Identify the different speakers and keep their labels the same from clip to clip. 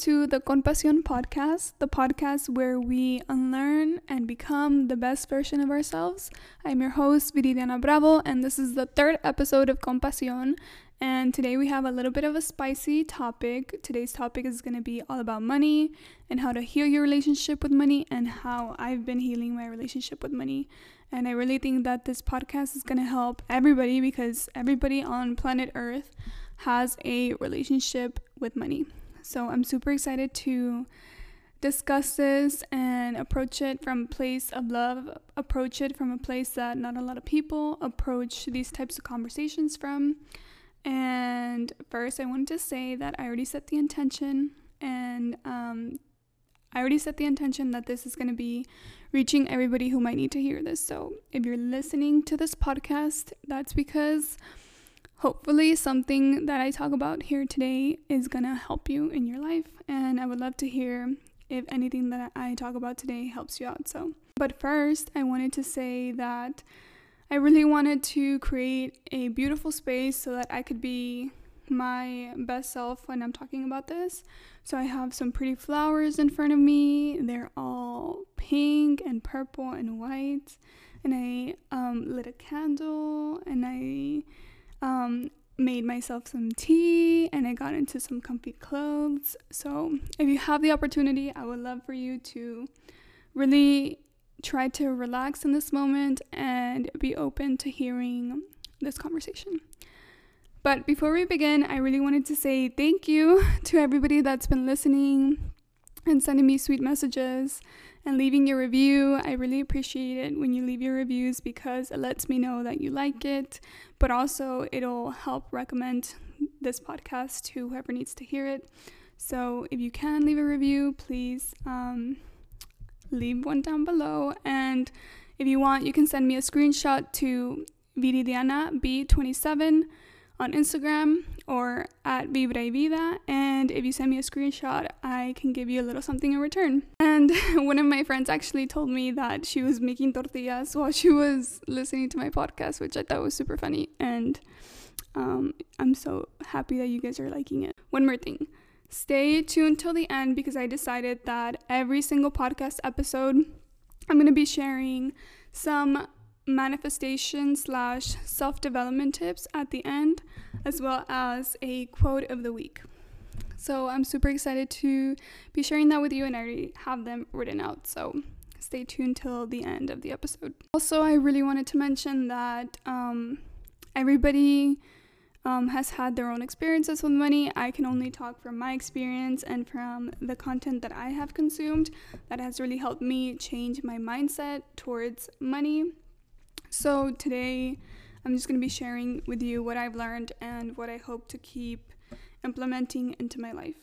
Speaker 1: to the Compasión podcast, the podcast where we unlearn and become the best version of ourselves. I'm your host, Viridiana Bravo, and this is the third episode of Compasión. And today we have a little bit of a spicy topic. Today's topic is going to be all about money and how to heal your relationship with money and how I've been healing my relationship with money. And I really think that this podcast is going to help everybody because everybody on planet Earth has a relationship with money. So I'm super excited to discuss this and approach it from a place of love, approach it from a place that not a lot of people approach these types of conversations from. And first, I wanted to say that I already set the intention and um, I already set the intention that this is going to be reaching everybody who might need to hear this. So if you're listening to this podcast, that's because hopefully something that I talk about here today is to help you in your life. And I would love to hear if anything that I talk about today helps you out. So, but first, I wanted to say that I really wanted to create a beautiful space so that I could be my best self when I'm talking about this. So I have some pretty flowers in front of me. They're all pink and purple and white. And I um, lit a candle and I um, made myself some tea and I got into some comfy clothes. So, if you have the opportunity, I would love for you to really try to relax in this moment and be open to hearing this conversation. But before we begin, I really wanted to say thank you to everybody that's been listening and sending me sweet messages and leaving your review. I really appreciate it when you leave your reviews because it lets me know that you like it, but also it'll help recommend this podcast to whoever needs to hear it. So if you can leave a review, please um, leave one down below. And if you want, you can send me a screenshot to Viridiana B27 on Instagram or at Vibra y Vida. And if you send me a screenshot, I can give you a little something in return. And one of my friends actually told me that she was making tortillas while she was listening to my podcast, which I thought was super funny. And um, I'm so happy that you guys are liking it. One more thing stay tuned till the end because I decided that every single podcast episode, I'm going to be sharing some manifestation slash self development tips at the end, as well as a quote of the week. So I'm super excited to be sharing that with you, and I already have them written out. So stay tuned till the end of the episode. Also, I really wanted to mention that um, everybody um, has had their own experiences with money. I can only talk from my experience and from the content that I have consumed that has really helped me change my mindset towards money. So today, I'm just going to be sharing with you what I've learned and what I hope to keep implementing into my life.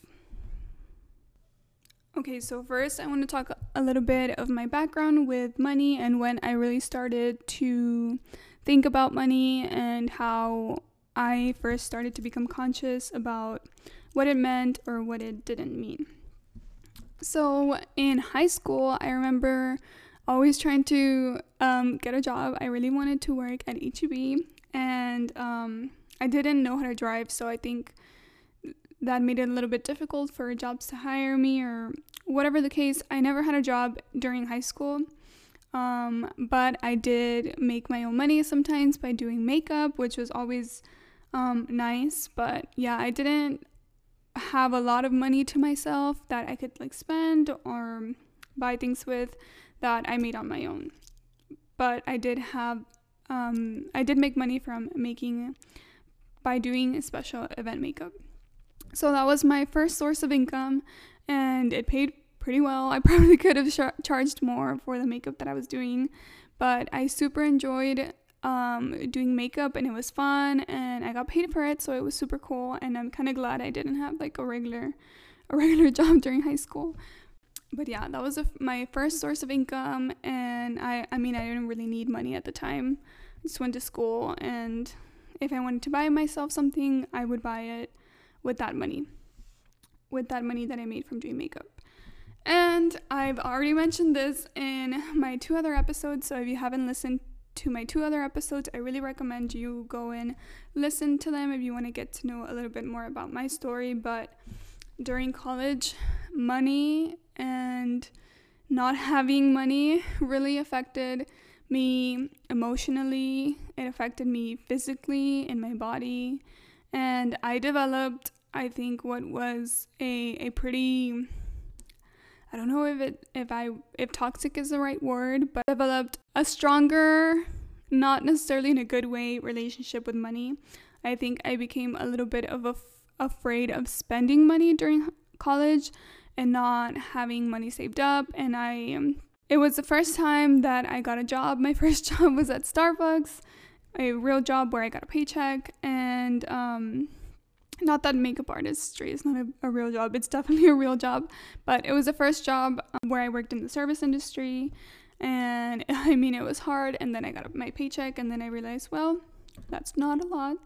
Speaker 1: Okay, so first, I want to talk a little bit of my background with money and when I really started to think about money and how I first started to become conscious about what it meant or what it didn't mean. So in high school, I remember always trying to um, get a job. I really wanted to work at HEB, and um, I didn't know how to drive, so I think that made it a little bit difficult for jobs to hire me or whatever the case. I never had a job during high school. Um, but I did make my own money sometimes by doing makeup, which was always um, nice. But yeah, I didn't have a lot of money to myself that I could like spend or buy things with that I made on my own. But I did have, um, I did make money from making by doing special event makeup. So that was my first source of income, and it paid pretty well. I probably could have sh- charged more for the makeup that I was doing, but I super enjoyed um, doing makeup and it was fun and I got paid for it so it was super cool and I'm kind of glad I didn't have like a regular a regular job during high school but yeah that was a, my first source of income and I I mean I didn't really need money at the time I just went to school and if I wanted to buy myself something I would buy it with that money with that money that I made from doing makeup and I've already mentioned this in my two other episodes so if you haven't listened to my two other episodes. I really recommend you go and listen to them if you want to get to know a little bit more about my story. But during college, money and not having money really affected me emotionally, it affected me physically in my body, and I developed, I think, what was a, a pretty I don't know if it if I if toxic is the right word, but developed a stronger, not necessarily in a good way, relationship with money. I think I became a little bit of a afraid of spending money during college and not having money saved up. And I it was the first time that I got a job. My first job was at Starbucks, a real job where I got a paycheck. And um not that makeup artistry is not a, a, real job. It's definitely a real job. But it was the first job um, where i worked in the service industry. And i mean it was hard. And then i got my paycheck. And then i realized well that's not a lot.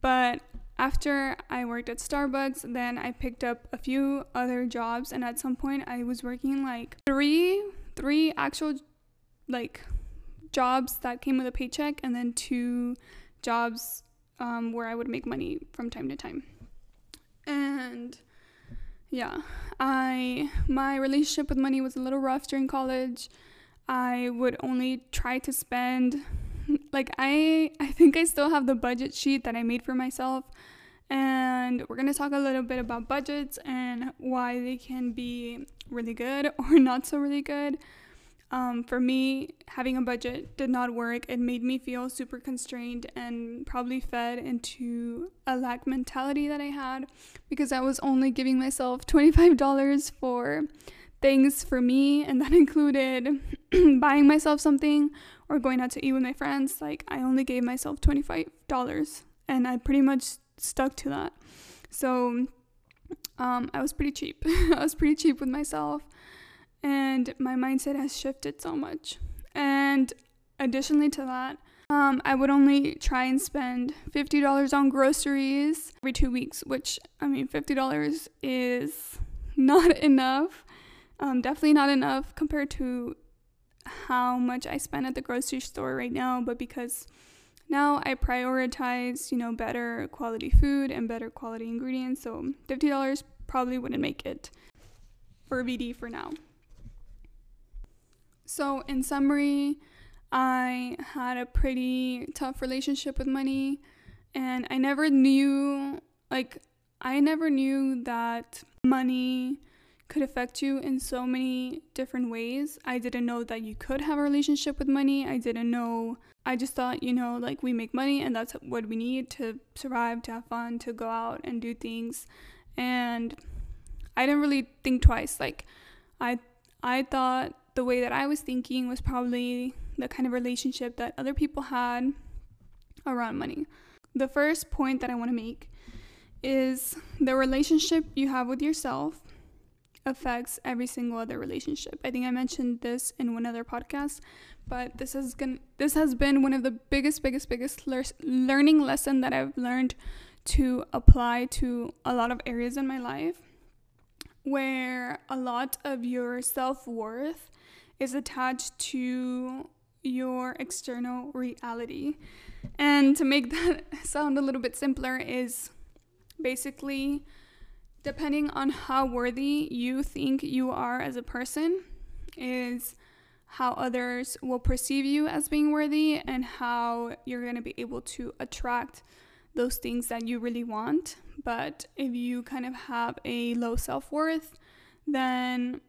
Speaker 1: But after i worked at starbucks then i picked up a few other jobs and at some point i was working like three three actual like jobs that came with a paycheck and then two jobs um, where I would make money from time to time. And yeah, I my relationship with money was a little rough during college. I would only try to spend like I I think I still have the budget sheet that I made for myself and we're going to talk a little bit about budgets and why they can be really good or not so really good. Um, for me, having a budget did not work. It made me feel super constrained and probably fed into a lack mentality that I had because I was only giving myself $25 for things for me, and that included buying myself something or going out to eat with my friends. Like, I only gave myself $25, and I pretty much stuck to that. So, um, I was pretty cheap. I was pretty cheap with myself and my mindset has shifted so much. And additionally to that, um, I would only try and spend $50 on groceries every two weeks, which I mean, $50 is not enough. Um, definitely not enough compared to how much I spend at the grocery store right now, but because now I prioritize, you know, better quality food and better quality ingredients, so $50 probably wouldn't make it for VD for now. So, in summary, I had a pretty tough relationship with money, and I never knew, like, I never knew that money could affect you in so many different ways. I didn't know that you could have a relationship with money. I didn't know. I just thought, you know, like we make money and that's what we need to survive, to have fun, to go out and do things. And I didn't really think twice. Like I I thought the way that I was thinking was probably the kind of relationship that other people had around money. The first point that I want to make is the relationship you have with yourself affects every single other relationship. I think I mentioned this in one other podcast, but this has been this has been one of the biggest biggest biggest le- learning lesson that I've learned to apply to a lot of areas in my life where a lot of your self-worth is attached to your external reality. And to make that sound a little bit simpler, is basically depending on how worthy you think you are as a person, is how others will perceive you as being worthy and how you're going to be able to attract those things that you really want. But if you kind of have a low self worth, then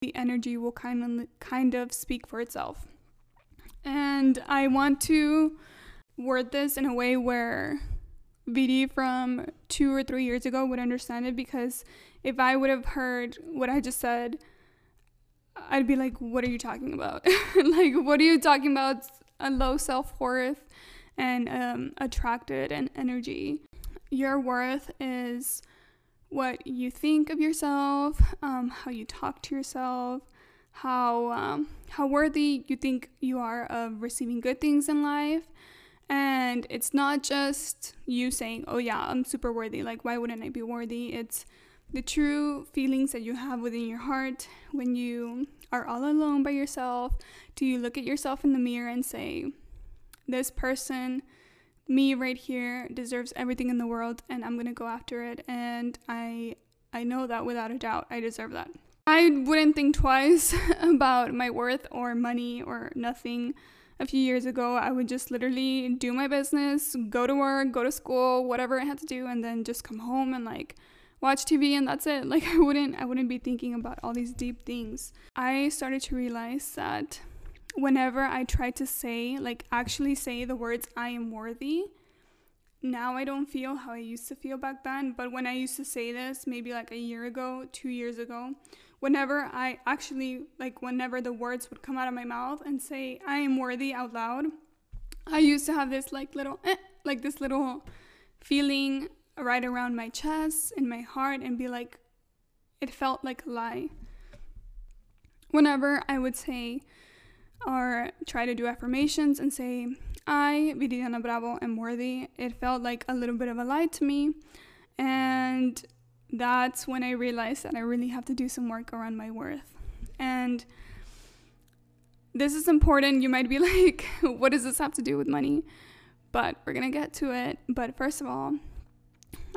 Speaker 1: the energy will kind of kind of speak for itself. And I want to word this in a way where VD from two or three years ago would understand it because if I would have heard what I just said, I'd be like, what are you talking about? like, what are you talking about? A low self worth and um, attracted and energy. Your worth is what you think of yourself, um, how you talk to yourself, how um, how worthy you think you are of receiving good things in life. And it's not just you saying, "Oh yeah, I'm super worthy." Like, why wouldn't I be worthy? It's the true feelings that you have within your heart when you are all alone by yourself. Do you look at yourself in the mirror and say, "This person me right here deserves everything in the world and I'm going to go after it and I I know that without a doubt I deserve that. I wouldn't think twice about my worth or money or nothing. A few years ago, I would just literally do my business, go to work, go to school, whatever I had to do and then just come home and like watch TV and that's it. Like I wouldn't I wouldn't be thinking about all these deep things. I started to realize that whenever I try to say, like actually say the words I am worthy, now I don't feel how I used to feel back then. But when I used to say this, maybe like a year ago, two years ago, whenever I actually, like, whenever the words would come out of my mouth and say, I am worthy out loud, I used to have this, like, little, eh, like, this little feeling right around my chest and my heart and be like, it felt like a lie. Whenever I would say, or try to do affirmations and say, I, Viridiana Bravo, am worthy, it felt like a little bit of a lie to me. And that's when I realized that I really have to do some work around my worth. And this is important. You might be like, what does this have to do with money? But we're going to get to it. But first of all,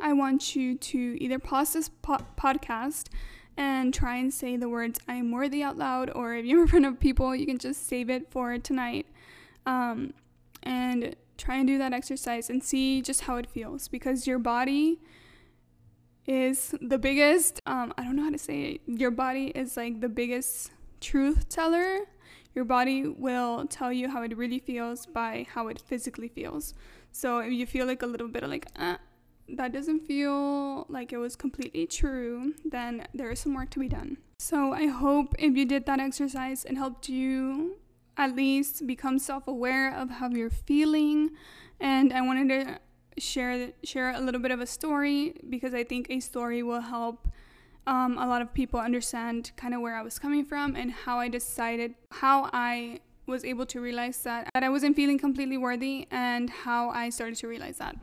Speaker 1: I want you to either pause this po- podcast and try and say the words I am worthy out loud, or if you're in front of people, you can just save it for tonight. Um, and try and do that exercise and see just how it feels because your body is the biggest, um, I don't know how to say it, your body is like the biggest truth teller. Your body will tell you how it really feels by how it physically feels. So if you feel like a little bit of like, uh, that doesn't feel like it was completely true, then there is some work to be done. So I hope if you did that exercise, it helped you at least become self-aware of how you're feeling. And I wanted to share share a little bit of a story because I think a story will help um, a lot of people understand kind of where I was coming from and how I decided how I was able to realize that that I wasn't feeling completely worthy and how I started to realize that.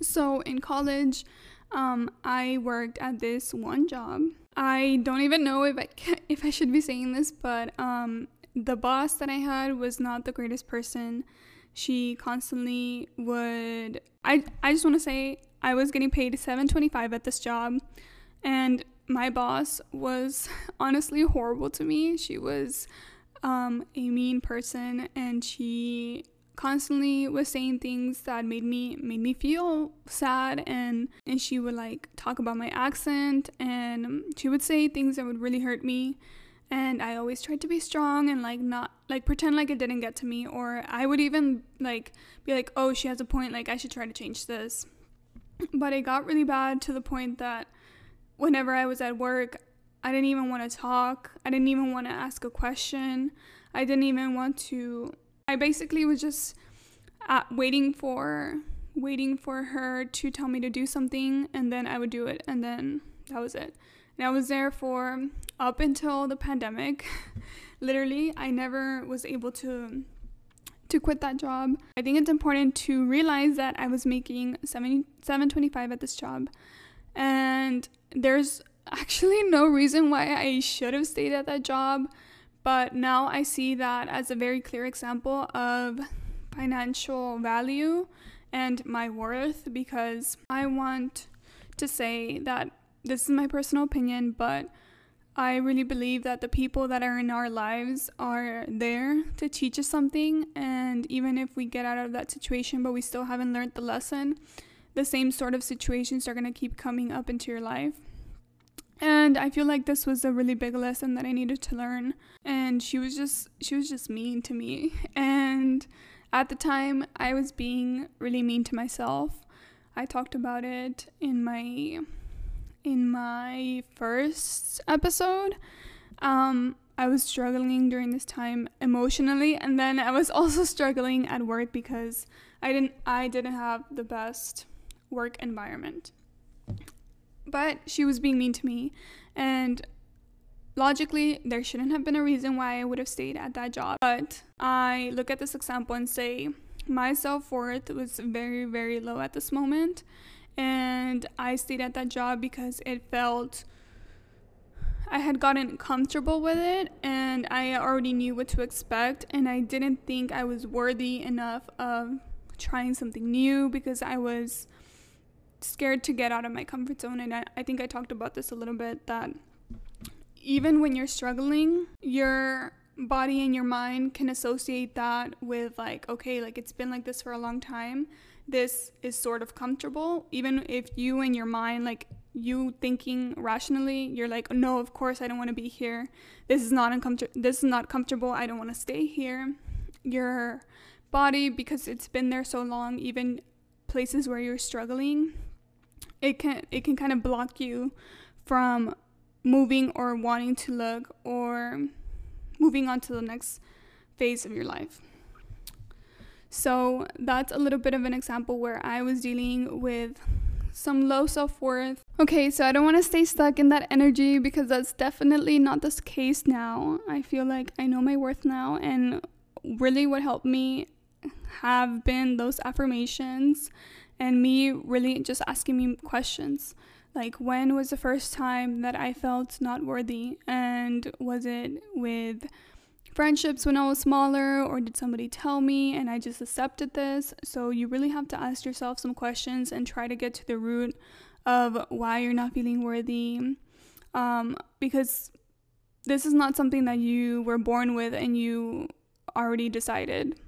Speaker 1: So in college, um, I worked at this one job. I don't even know if I if I should be saying this, but um, the boss that I had was not the greatest person. She constantly would. I I just want to say I was getting paid 7.25 at this job, and my boss was honestly horrible to me. She was um, a mean person, and she constantly was saying things that made me made me feel sad and and she would like talk about my accent and she would say things that would really hurt me and I always tried to be strong and like not like pretend like it didn't get to me or I would even like be like oh she has a point like I should try to change this but it got really bad to the point that whenever I was at work I didn't even want to talk I didn't even want to ask a question I didn't even want to I basically was just uh, waiting for waiting for her to tell me to do something and then I would do it and then that was it. And I was there for up until the pandemic. Literally, I never was able to to quit that job. I think it's important to realize that I was making 7 725 at this job and there's actually no reason why I should have stayed at that job but now I see that as a very clear example of financial value and my worth because I want to say that this is my personal opinion, but I really believe that the people that are in our lives are there to teach us something. And even if we get out of that situation, but we still haven't learned the lesson, the same sort of situations are going to keep coming up into your life. And I feel like this was a really big lesson that I needed to learn. And she was just she was just mean to me. And at the time I was being really mean to myself. I talked about it in my in my first episode. Um I was struggling during this time emotionally and then I was also struggling at work because I didn't I didn't have the best work environment. But she was being mean to me. And logically, there shouldn't have been a reason why I would have stayed at that job. But I look at this example and say, my self worth was very, very low at this moment. And I stayed at that job because it felt. I had gotten comfortable with it and I already knew what to expect, and I didn't think I was worthy enough of trying something new because I was scared to get out of my comfort zone. And I, I think I talked about this a little bit that even when you're struggling, your body and your mind can associate that with, like, okay, like it's been like this for a long time. This is sort of comfortable. Even if you and your mind, like, you thinking rationally, you're like, no, of course I don't want to be here. This is not uncomfortable. This is not comfortable. I don't want to stay here. Your body, because it's been there so long, even places where you're struggling, it can it can kind of block you from moving or wanting to look or moving on to the next phase of your life. So that's a little bit of an example where I was dealing with some low self worth. Okay, so I don't want to stay stuck in that energy because that's definitely not the case now. I feel like I know my worth now, and really what helped me have been those affirmations and me really just asking me questions. Like, when was the first time that I felt not worthy? And was it with friendships when I was smaller, or did somebody tell me and I just accepted this? So, you really have to ask yourself some questions and try to get to the root of why you're not feeling worthy. Um, because this is not something that you were born with and you already decided.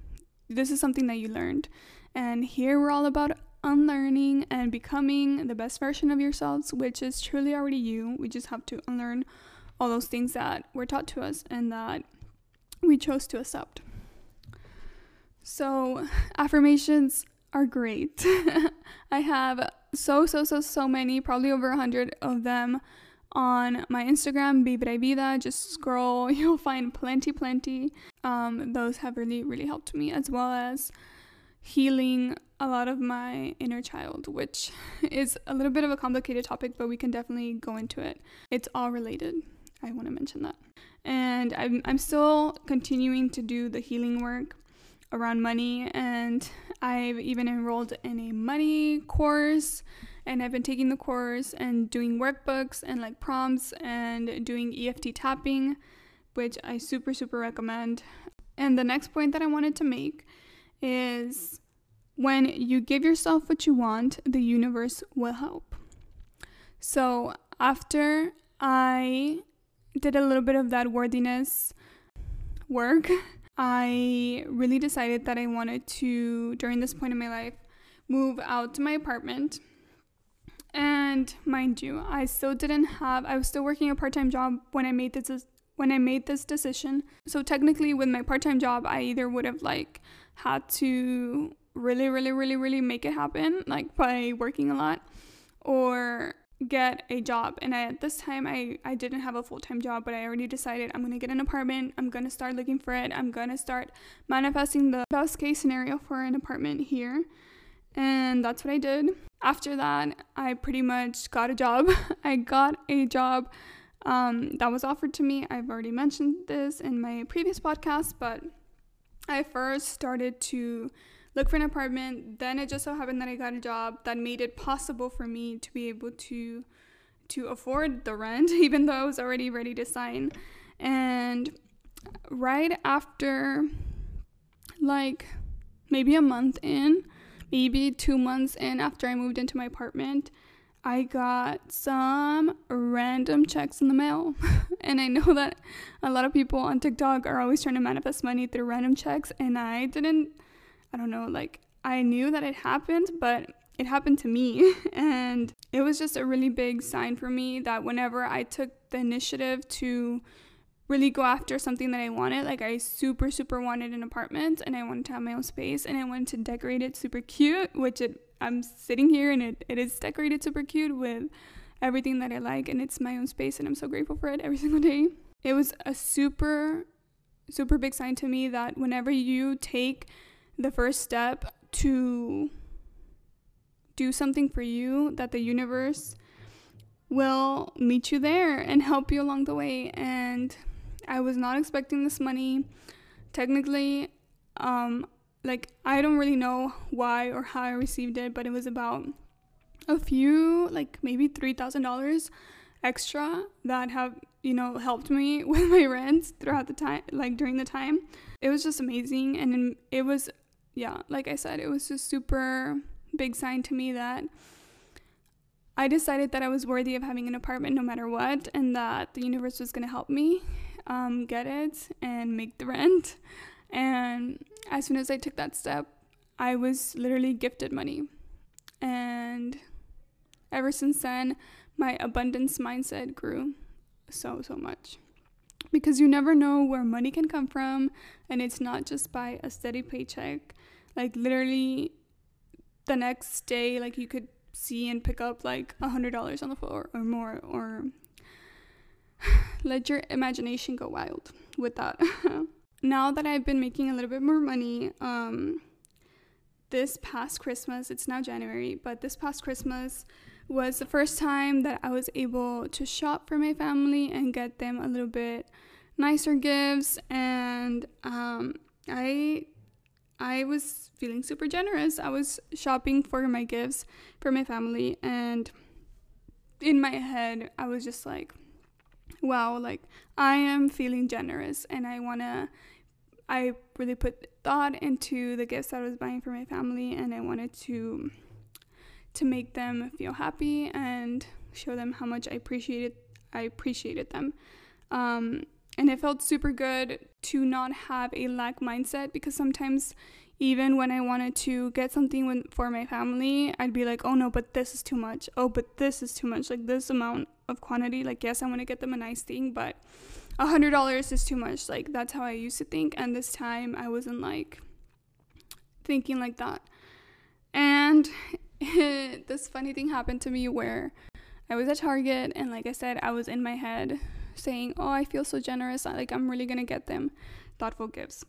Speaker 1: This is something that you learned. And here we're all about unlearning and becoming the best version of yourselves, which is truly already you. We just have to unlearn all those things that were taught to us and that we chose to accept. So, affirmations are great. I have so, so, so, so many, probably over a hundred of them on my Instagram, Vibra Vida. Just scroll, you'll find plenty, plenty. Um, those have really, really helped me, as well as healing a lot of my inner child, which is a little bit of a complicated topic, but we can definitely go into it. It's all related. I want to mention that. And I'm, I'm still continuing to do the healing work around money, and I've even enrolled in a money course. And I've been taking the course and doing workbooks and like prompts and doing EFT tapping, which I super, super recommend. And the next point that I wanted to make is when you give yourself what you want, the universe will help. So, after I did a little bit of that worthiness work, I really decided that I wanted to, during this point in my life, move out to my apartment. And mind you, I still didn't have, I was still working a part time job when I made this when I made this decision. So technically with my part-time job, I either would have like had to really really really really make it happen like by working a lot or get a job. And I, at this time I, I didn't have a full-time job but i already decided i'm gonna get an apartment. I'm gonna start looking for it. I'm gonna start manifesting the best case scenario for an apartment here. And that's what i did. After that i pretty much got a job. I got a job um, that was offered to me. I've already mentioned this in my previous podcast, but I first started to look for an apartment. Then it just so happened that I got a job that made it possible for me to be able to to afford the rent, even though I was already ready to sign. And right after, like maybe a month in, maybe two months in after I moved into my apartment, I got some random checks in the mail. and I know that a lot of people on TikTok are always trying to manifest money through random checks. And I didn't, I don't know, like I knew that it happened, but it happened to me. and it was just a really big sign for me that whenever I took the initiative to really go after something that I wanted. Like I super super wanted an apartment and I wanted to have my own space and I wanted to decorate it super cute, which it I'm sitting here and it, it is decorated super cute with everything that I like and it's my own space and I'm so grateful for it every single day. It was a super super big sign to me that whenever you take the first step to do something for you that the universe will meet you there and help you along the way and I was not expecting this money. Technically, um, like I don't really know why or how I received it, but it was about a few, like maybe three thousand dollars extra that have you know helped me with my rent throughout the time, like during the time. It was just amazing, and it was yeah, like I said, it was just super big sign to me that I decided that I was worthy of having an apartment no matter what, and that the universe was gonna help me um, get it and make the rent. And as soon as I took that step, I was literally gifted money. And ever since then, my abundance mindset grew so, so much. Because you never know where money can come from, and it's not just by a steady paycheck. Like, literally, the next day, like, you could see and pick up like a hundred dollars on the floor or more, or let your imagination go wild with that. now that I've been making a little bit more money, um, this past Christmas, it's now January, but this past Christmas was the first time that I was able to shop for my family and get them a little bit nicer gifts. And um, I I was feeling super generous. I was shopping for my gifts for my family, and in my head, I was just like, wow, like I am feeling generous and I want to I really put thought into the gifts that I was buying for my family and I wanted to to make them feel happy and show them how much I appreciated I appreciated them. Um, and it felt super good to not have a lack mindset because sometimes even when I wanted to get something for my family, I'd be like, oh no, but this is too much. Oh, but this is too much. Like this amount of quantity. Like, yes, I want to get them a nice thing, but a hundred dollars is too much. Like that's how I used to think. And this time I wasn't like thinking like that. And this funny thing happened to me where I was at Target and like I said, I was in my head saying, Oh, I feel so generous. Like I'm really gonna get them thoughtful gifts.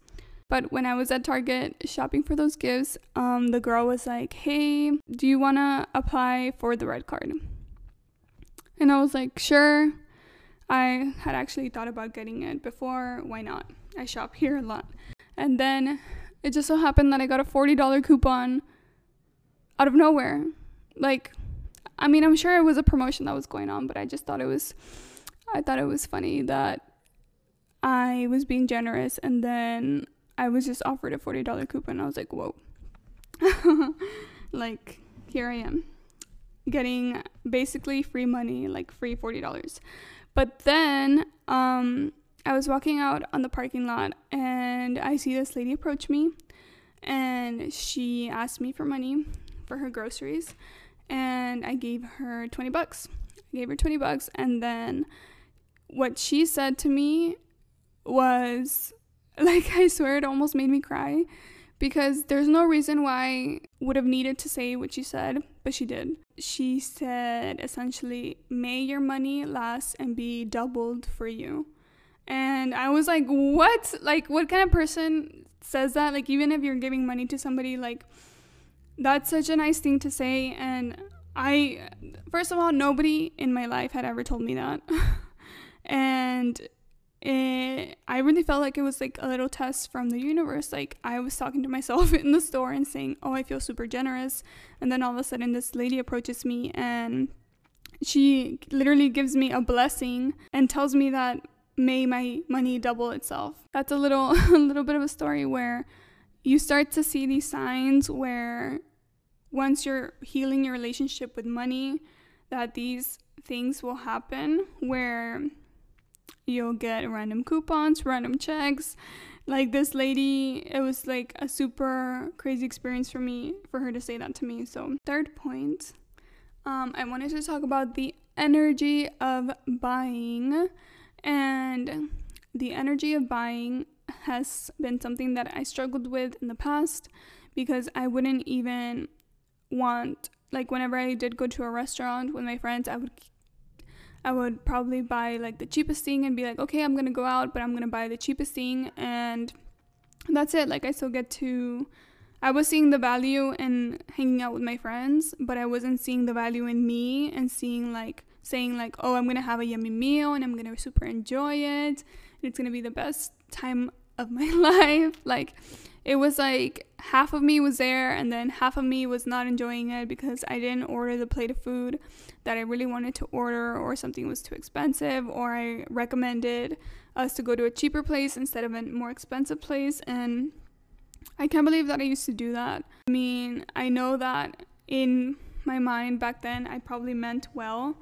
Speaker 1: But when I was at Target shopping for those gifts, um, the girl was like, Hey, do you wanna apply for the red card? And I was like, Sure. I had actually thought about getting it before. Why not? I shop here a lot. And then it just so happened that I got a $40 coupon out of nowhere. Like, I mean, I'm sure it was a promotion that was going on, but I just thought it was, I thought it was funny that I was being generous and then I was just offered a $40 coupon. I was like, whoa. like, here I am getting basically free money, like free $40. But then um, I was walking out on the parking lot and I see this lady approach me and she asked me for money for her groceries and I gave her 20 bucks. I gave her 20 bucks and then what she said to me was like I swear it almost made me cry because there's no reason why I would have needed to say what she said, but she did. She said essentially, "May your money last and be doubled for you." And I was like, "What? Like what kind of person says that? Like even if you're giving money to somebody like that's such a nice thing to say and I first of all, nobody in my life had ever told me that. and it, I really felt like it was like a little test from the universe. Like I was talking to myself in the store and saying, "Oh, I feel super generous," and then all of a sudden, this lady approaches me and she literally gives me a blessing and tells me that may my money double itself. That's a little a little bit of a story where you start to see these signs where once you're healing your relationship with money, that these things will happen where you'll get random coupons, random checks. Like this lady, it was like a super crazy experience for me for her to say that to me. So, third point, um, I wanted to talk about the energy of buying. And the energy of buying has been something that I struggled with in the past because I wouldn't even want, like, whenever I did go to a restaurant with my friends, I would I would probably buy like the cheapest thing and be like, okay, I'm gonna go out, but I'm gonna buy the cheapest thing, and that's it. Like, I still get to. I was seeing the value in hanging out with my friends, but I wasn't seeing the value in me and seeing like saying like, oh, I'm gonna have a yummy meal and I'm gonna super enjoy it, and it's gonna be the best time of my life. Like, it was like half of me was there and then half of me was not enjoying it because I didn't order the plate of food that I really wanted to order or something was too expensive or I recommended us to go to a cheaper place instead of a more expensive place and I can't believe that I used to do that. I mean, I know that in my mind back then, I probably meant well,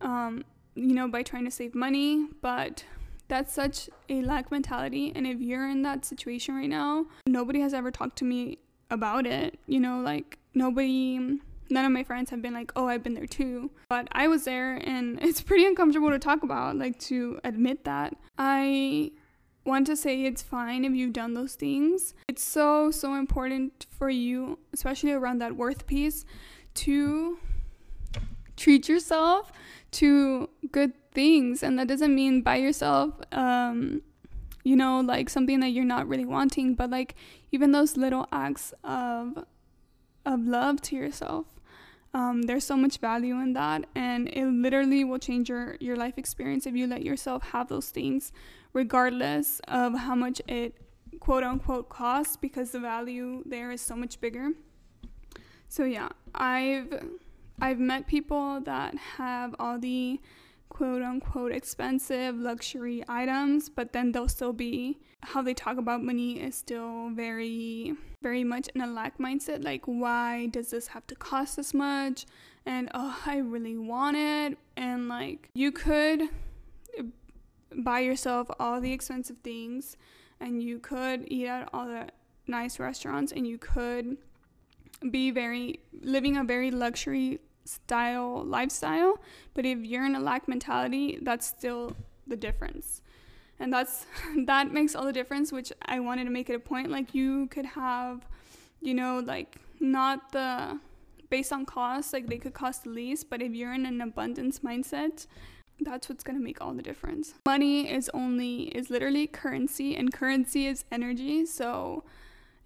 Speaker 1: um, you know, by trying to save money, but that's such a lack mentality. And if you're in that situation right now, nobody has ever talked to me about it. You know, like nobody, none of my friends have been like, oh, I've been there too. But I was there and it's pretty uncomfortable to talk about, like to admit that. I want to say it's fine if you've done those things. It's so, so important for you, especially around that worth piece, to treat yourself to good things. And that doesn't mean buy yourself, um, you know, like something that you're not really wanting, but like even those little acts of of love to yourself. Um, there's so much value in that, and it literally will change your, your life experience if you let yourself have those things regardless of how much it quote unquote costs because the value there is so much bigger. So yeah, I've I've met people that have all the quote unquote expensive luxury items, but then they'll still be how they talk about money is still very very much in a lack mindset like why does this have to cost this much? And oh I really want it. And like you could buy yourself all the expensive things and you could eat at all the nice restaurants and you could be very living a very luxury style lifestyle but if you're in a lack mentality that's still the difference and that's that makes all the difference which i wanted to make it a point like you could have you know like not the based on cost like they could cost the least but if you're in an abundance mindset that's what's going to make all the difference. Money is only is literally currency and currency is energy. So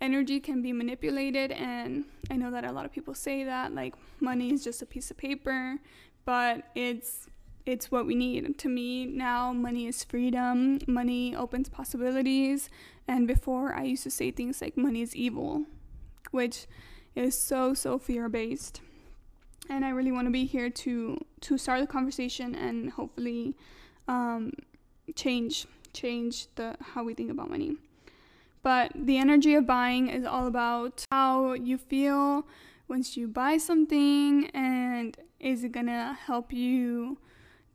Speaker 1: energy can be manipulated and I know that a lot of people say that like money is just a piece of paper, but it's it's what we need. To me now money is freedom, money opens possibilities, and before I used to say things like money is evil, which is so so fear-based and I really want to be here to to start the conversation and hopefully um, change change the how we think about money. But the energy of buying is all about how you feel once you buy something and is it gonna help you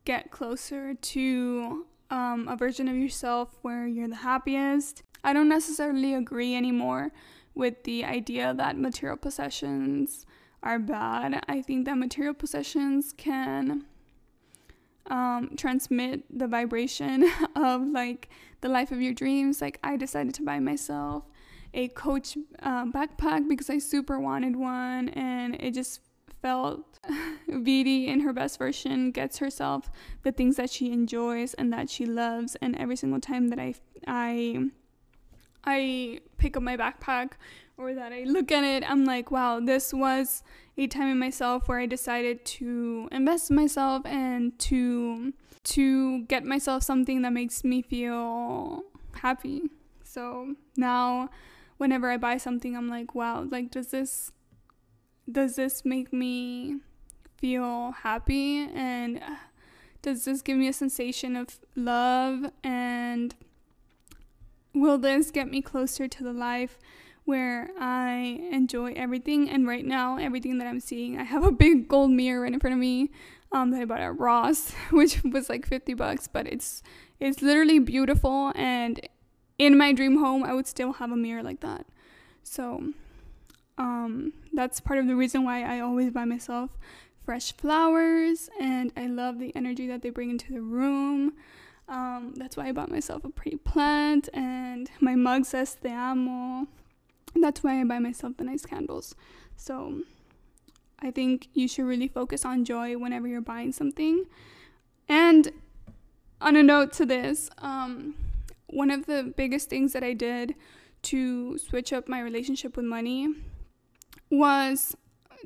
Speaker 1: get closer to um, a version of yourself where you're the happiest. I don't necessarily agree anymore with the idea that material possessions are bad. I think that material possessions can um, transmit the vibration of like the life of your dreams. Like I decided to buy myself a Coach uh, backpack because I super wanted one, and it just felt Vidi in her best version gets herself the things that she enjoys and that she loves, and every single time that I I I pick up my backpack or that I look at it, I'm like, wow, this was a time in myself where I decided to invest in myself and to to get myself something that makes me feel happy. So now whenever I buy something, I'm like, wow, like does this does this make me feel happy? And uh, does this give me a sensation of love? And will this get me closer to the life where I enjoy everything. And right now, everything that I'm seeing, I have a big gold mirror right in front of me um, that I bought at Ross, which was like 50 bucks, but it's it's literally beautiful. And in my dream home, I would still have a mirror like that. So um, that's part of the reason why I always buy myself fresh flowers, and I love the energy that they bring into the room. Um, that's why I bought myself a pretty plant, and my mug says "Te amo." That's why I buy myself the nice candles. So I think you should really focus on joy whenever you're buying something. And on a note to this, um, one of the biggest things that I did to switch up my relationship with money was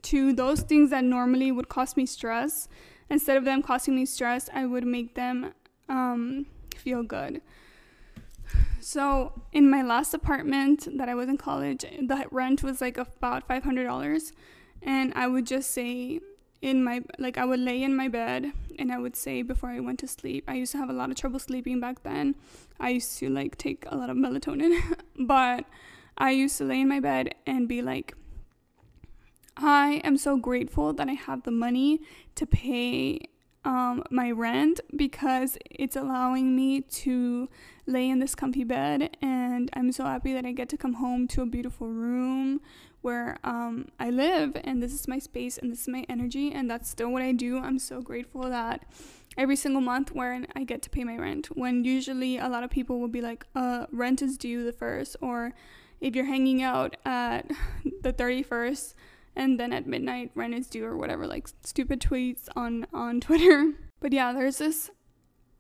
Speaker 1: to those things that normally would cost me stress. Instead of them costing me stress, I would make them um, feel good. So in my last apartment that I was in college, the rent was like about five hundred dollars, and I would just say in my like I would lay in my bed and I would say before I went to sleep. I used to have a lot of trouble sleeping back then. I used to like take a lot of melatonin, but I used to lay in my bed and be like, I am so grateful that I have the money to pay um, my rent because it's allowing me to lay in this comfy bed. And I'm so happy that I get to come home to a beautiful room where um, I live. And this is my space and this is my energy. And that's still what I do. I'm so grateful that every single month when I get to pay my rent. When usually a lot of people will be like, uh, rent is due the first, or if you're hanging out at the 31st and then at midnight rent is due or whatever, like stupid tweets on on Twitter. But yeah, there's this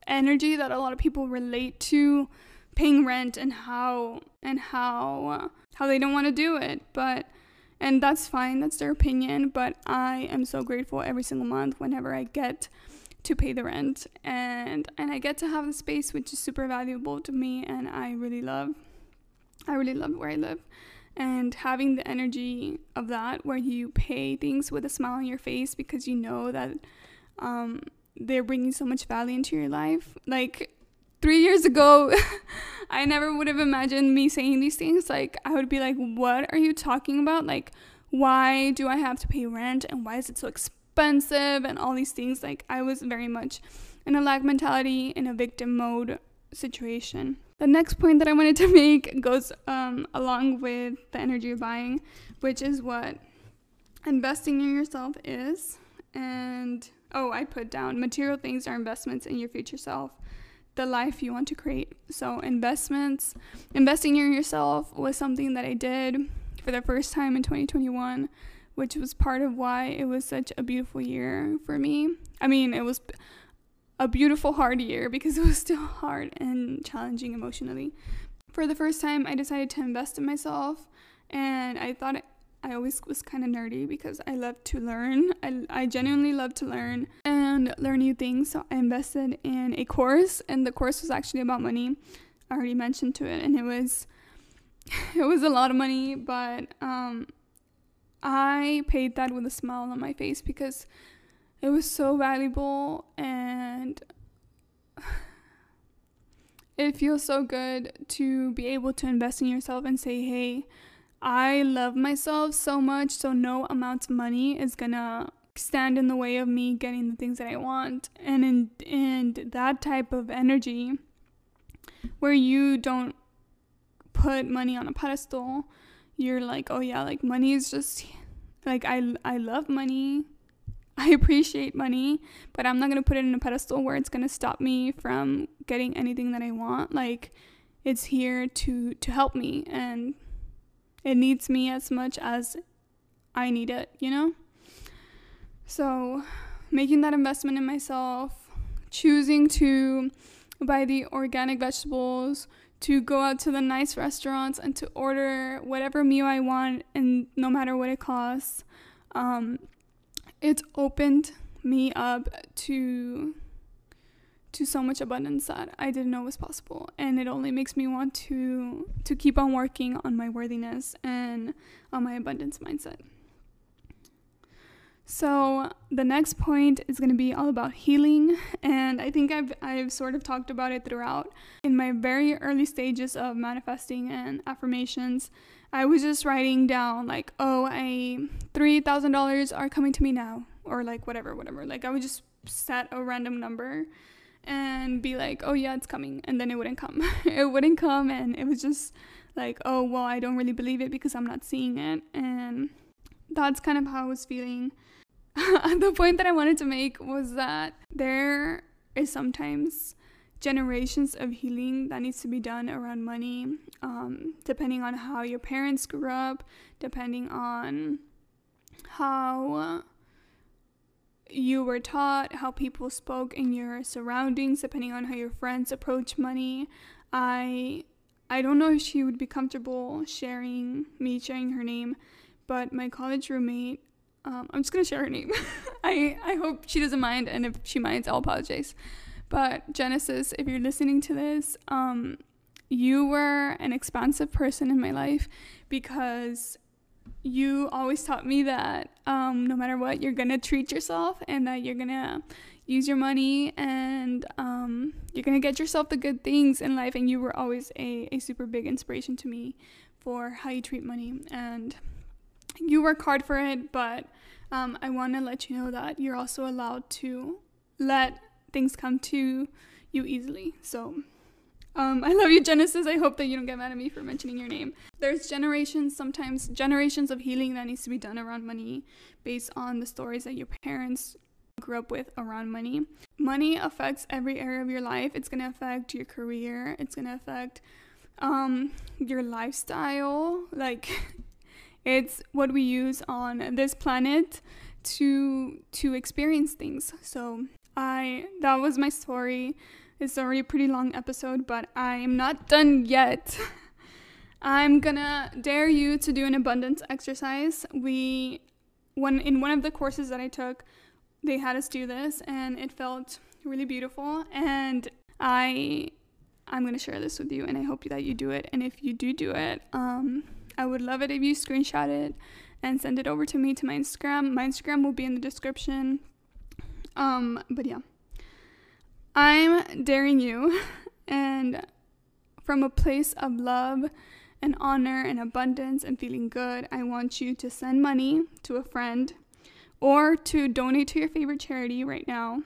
Speaker 1: energy that a lot of people relate to paying rent and how and how uh, how they don't want to do it, but and that's fine, that's their opinion, but I am so grateful every single month whenever I get to pay the rent. And and I get to have the space which is super valuable to me and I really love I really love where I live and having the energy of that where you pay things with a smile on your face because you know that um, they're bringing so much value into your life. Like three years ago i never would have imagined me saying these things. Like i would be like what are you talking about? Like why do i have to pay rent? And why is it so expensive? And all these things. Like i was very much in a lack mentality in a victim mode situation the next point that I wanted to make goes um, along with the energy of buying, which is what investing in yourself is. And oh, I put down material things are investments in your future self, the life you want to create. So, investments, investing in yourself was something that I did for the first time in 2021, which was part of why it was such a beautiful year for me. I mean, it was a beautiful hard year because it was still hard and challenging emotionally. For the first time, I decided to invest in myself, and I thought I always was kind of nerdy because I love to learn. I, I genuinely love to learn and learn new things. So I invested in a course, and the course was actually about money. I already mentioned to it, and it was it was a lot of money, but um, I paid that with a smile on my face because it was so valuable and it feels so good to be able to invest in yourself and say, hey, I love myself so much, so no amount of money is gonna stand in the way of me getting the things that I want. And in and that type of energy where you don't put money on a pedestal, you're like, oh yeah, like money is just like I I love money. I appreciate money, but I'm not going to put it in a pedestal where it's going to stop me from getting anything that I want. Like it's here to to help me and it needs me as much as I need it, you know? So, making that investment in myself, choosing to buy the organic vegetables, to go out to the nice restaurants and to order whatever meal I want and no matter what it costs. Um, it's opened me up to to so much abundance that I didn't know was possible. And it only makes me want to to keep on working on my worthiness and on my abundance mindset. So, the next point is going to be all about healing. And I think I've I've sort of talked about it throughout. In my very early stages of manifesting and affirmations I was just writing down like, oh, I three thousand dollars are coming to me now, or like whatever, whatever. Like I would just set a random number and be like, oh yeah, it's coming, and then it wouldn't come. it wouldn't come, and it was just like, oh well, I don't really believe it because I'm not seeing it, and that's kind of how I was feeling. the point that I wanted to make was that there is sometimes generations of healing that needs to be done around money, um, depending on how your parents grew up, depending on how you were taught, how people spoke in your surroundings, depending on how your friends approach money. I I don't know if she would be comfortable sharing me sharing her name, but my college roommate, um, I'm just gonna share her name. I I hope she doesn't mind, and if she minds, I'll apologize. But Genesis, if you're listening to this, um, you were an expansive person in my life because you always taught me that um, no matter what, you're gonna treat yourself and that you're gonna use your money and um, you're gonna get yourself the good things in life. And you were always a, a super big inspiration to me for how you treat money and you work hard for it, but um, I want to let you know that you're also allowed to let things come to you easily. So, um, I love you, Genesis. I hope that you don't get mad at me for mentioning your name. There's generations, sometimes generations of healing that needs to be done around money based on the stories that your parents grew up with around money. Money affects every area of your life. It's going to affect your career, it's going to affect um, your lifestyle. Like, it's what we use on this planet to to experience things. So, I that was my story. It's already a pretty long episode, but I'm not done yet. I'm gonna dare you to do an abundance exercise. We when in one of the courses that I took, they had us do this and it felt really beautiful and I I'm gonna share this with you and I hope that you do it. And if you do do it, um, I would love it if you screenshot it and send it over to me to my Instagram. My Instagram will be in the description. Um, but yeah. I'm daring you and from a place of love and honor and abundance and feeling good, I want you to send money to a friend or to donate to your favorite charity right now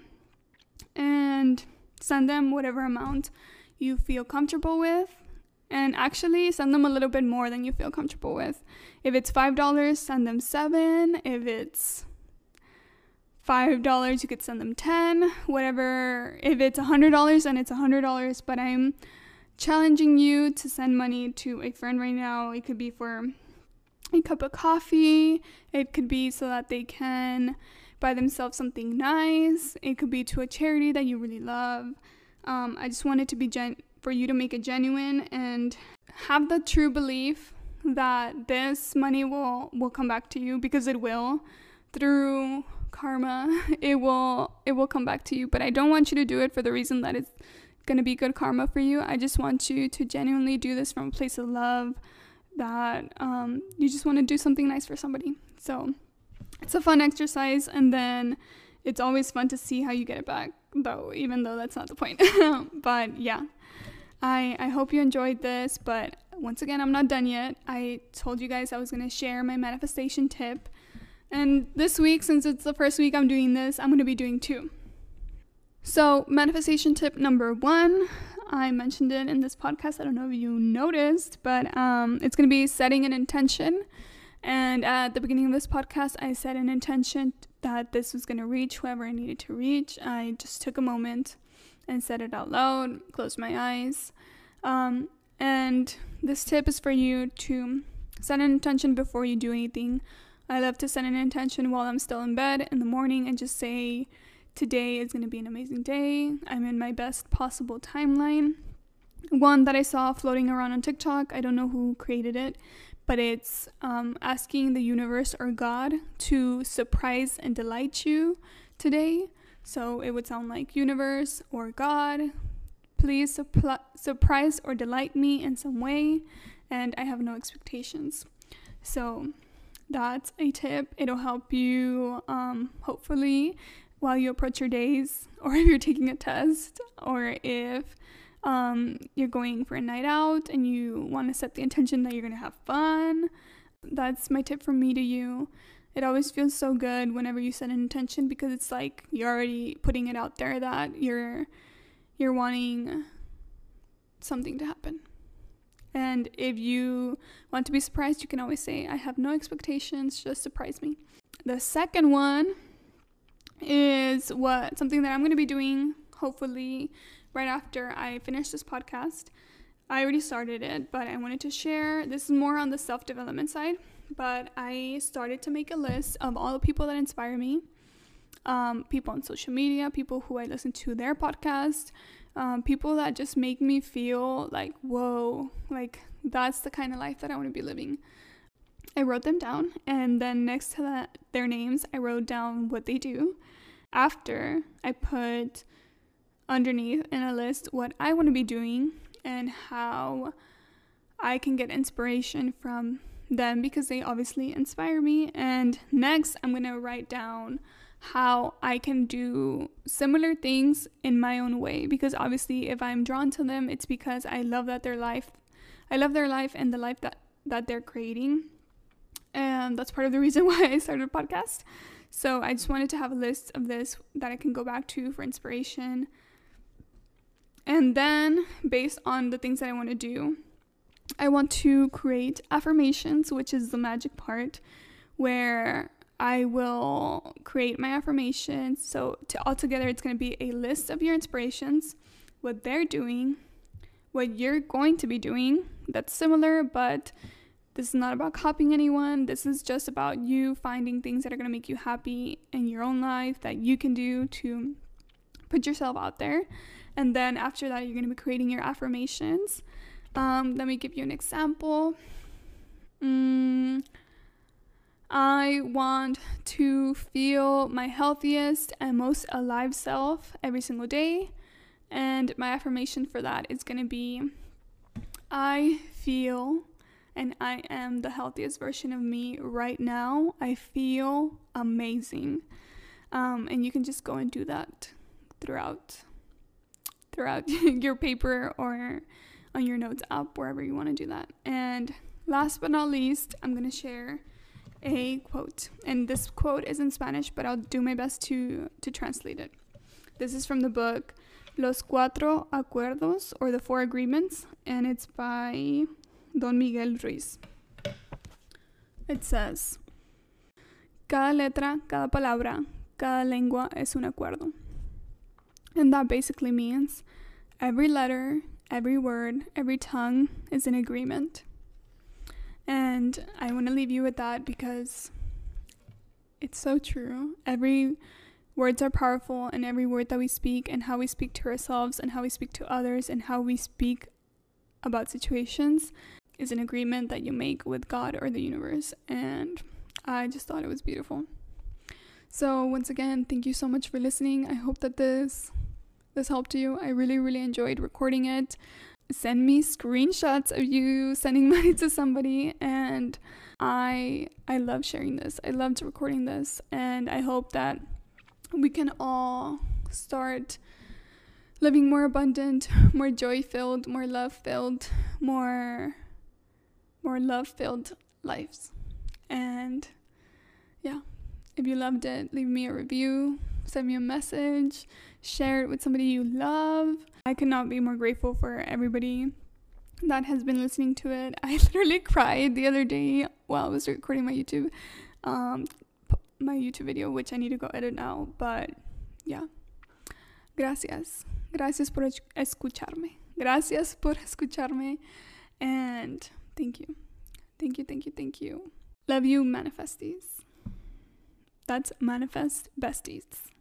Speaker 1: and send them whatever amount you feel comfortable with and actually send them a little bit more than you feel comfortable with. If it's $5, send them 7. If it's $5, you could send them 10. Whatever. If it's a $100, then it's a $100, but I'm challenging you to send money to a friend right now. It could be for a cup of coffee. It could be so that they can buy themselves something nice. It could be to a charity that you really love. Um, I just wanted to be gen- for you to make it genuine and have the true belief that this money will will come back to you because it will through karma. It will it will come back to you, but I don't want you to do it for the reason that it's going to be good karma for you. I just want you to genuinely do this from a place of love that um, you just want to do something nice for somebody. So it's a fun exercise, and then it's always fun to see how you get it back, though, even though that's not the point. but yeah, I, I hope you enjoyed this, but once again, I'm not done yet. I told you guys I was going to share my manifestation tip. And this week, since it's the first week I'm doing this, I'm going to be doing two. So, manifestation tip number one I mentioned it in this podcast. I don't know if you noticed, but um, it's going to be setting an intention. And at the beginning of this podcast, I set an intention that this was going to reach whoever I needed to reach. I just took a moment and said it out loud, closed my eyes. Um, and this tip is for you to set an intention before you do anything. I love to set an intention while I'm still in bed in the morning and just say, Today is going to be an amazing day. I'm in my best possible timeline. One that I saw floating around on TikTok, I don't know who created it, but it's um, asking the universe or God to surprise and delight you today. So it would sound like universe or God, please suppl- surprise or delight me in some way, and I have no expectations. So that's a tip. It'll help you, um, hopefully, while you approach your days, or if you're taking a test, or if um, you're going for a night out and you want to set the intention that you're going to have fun. That's my tip from me to you. It always feels so good whenever you set an intention because it's like you're already putting it out there that you're you're wanting something to happen. And if you want to be surprised, you can always say, I have no expectations, just surprise me. The second one is what something that I'm going to be doing hopefully right after I finish this podcast. I already started it, but I wanted to share. This is more on the self development side, but I started to make a list of all the people that inspire me um, people on social media, people who I listen to their podcast, um, people that just make me feel like, whoa, like that's the kind of life that I want to be living. I wrote them down, and then next to that, their names, I wrote down what they do. After, I put underneath in a list what I want to be doing and how I can get inspiration from them because they obviously inspire me. And next, I'm going to write down how I can do similar things in my own way because obviously if I'm drawn to them, it's because I love that their life I love their life and the life that that they're creating. And that's part of the reason why I started a podcast. So I just wanted to have a list of this that I can go back to for inspiration. And then, based on the things that I want to do, I want to create affirmations, which is the magic part, where I will create my affirmations. So, to altogether, it's going to be a list of your inspirations, what they're doing, what you're going to be doing that's similar, but this is not about copying anyone. This is just about you finding things that are going to make you happy in your own life that you can do to put yourself out there. And then after that, you're going to be creating your affirmations. Um, let me give you an example. Mm, I want to feel my healthiest and most alive self every single day. And my affirmation for that is going to be I feel and I am the healthiest version of me right now. I feel amazing. Um, and you can just go and do that throughout throughout your paper or on your notes app wherever you want to do that. And last but not least, I'm going to share a quote. And this quote is in Spanish, but I'll do my best to to translate it. This is from the book Los Cuatro Acuerdos or the Four Agreements, and it's by Don Miguel Ruiz. It says, Cada letra, cada palabra, cada lengua es un acuerdo. And that basically means every letter, every word, every tongue is an agreement. And I want to leave you with that because it's so true. Every words are powerful, and every word that we speak, and how we speak to ourselves, and how we speak to others, and how we speak about situations is an agreement that you make with God or the universe. And I just thought it was beautiful. So once again, thank you so much for listening. I hope that this this helped you. I really really enjoyed recording it. Send me screenshots of you sending money to somebody and I I love sharing this. I loved recording this and I hope that we can all start living more abundant, more joy filled, more love filled, more more love filled lives. And yeah, if you loved it, leave me a review, send me a message, share it with somebody you love. I could not be more grateful for everybody that has been listening to it. I literally cried the other day while I was recording my YouTube um my YouTube video, which I need to go edit now, but yeah. Gracias. Gracias por escucharme. Gracias por escucharme and Thank you. Thank you, thank you, thank you. Love you, manifesties. That's manifest besties.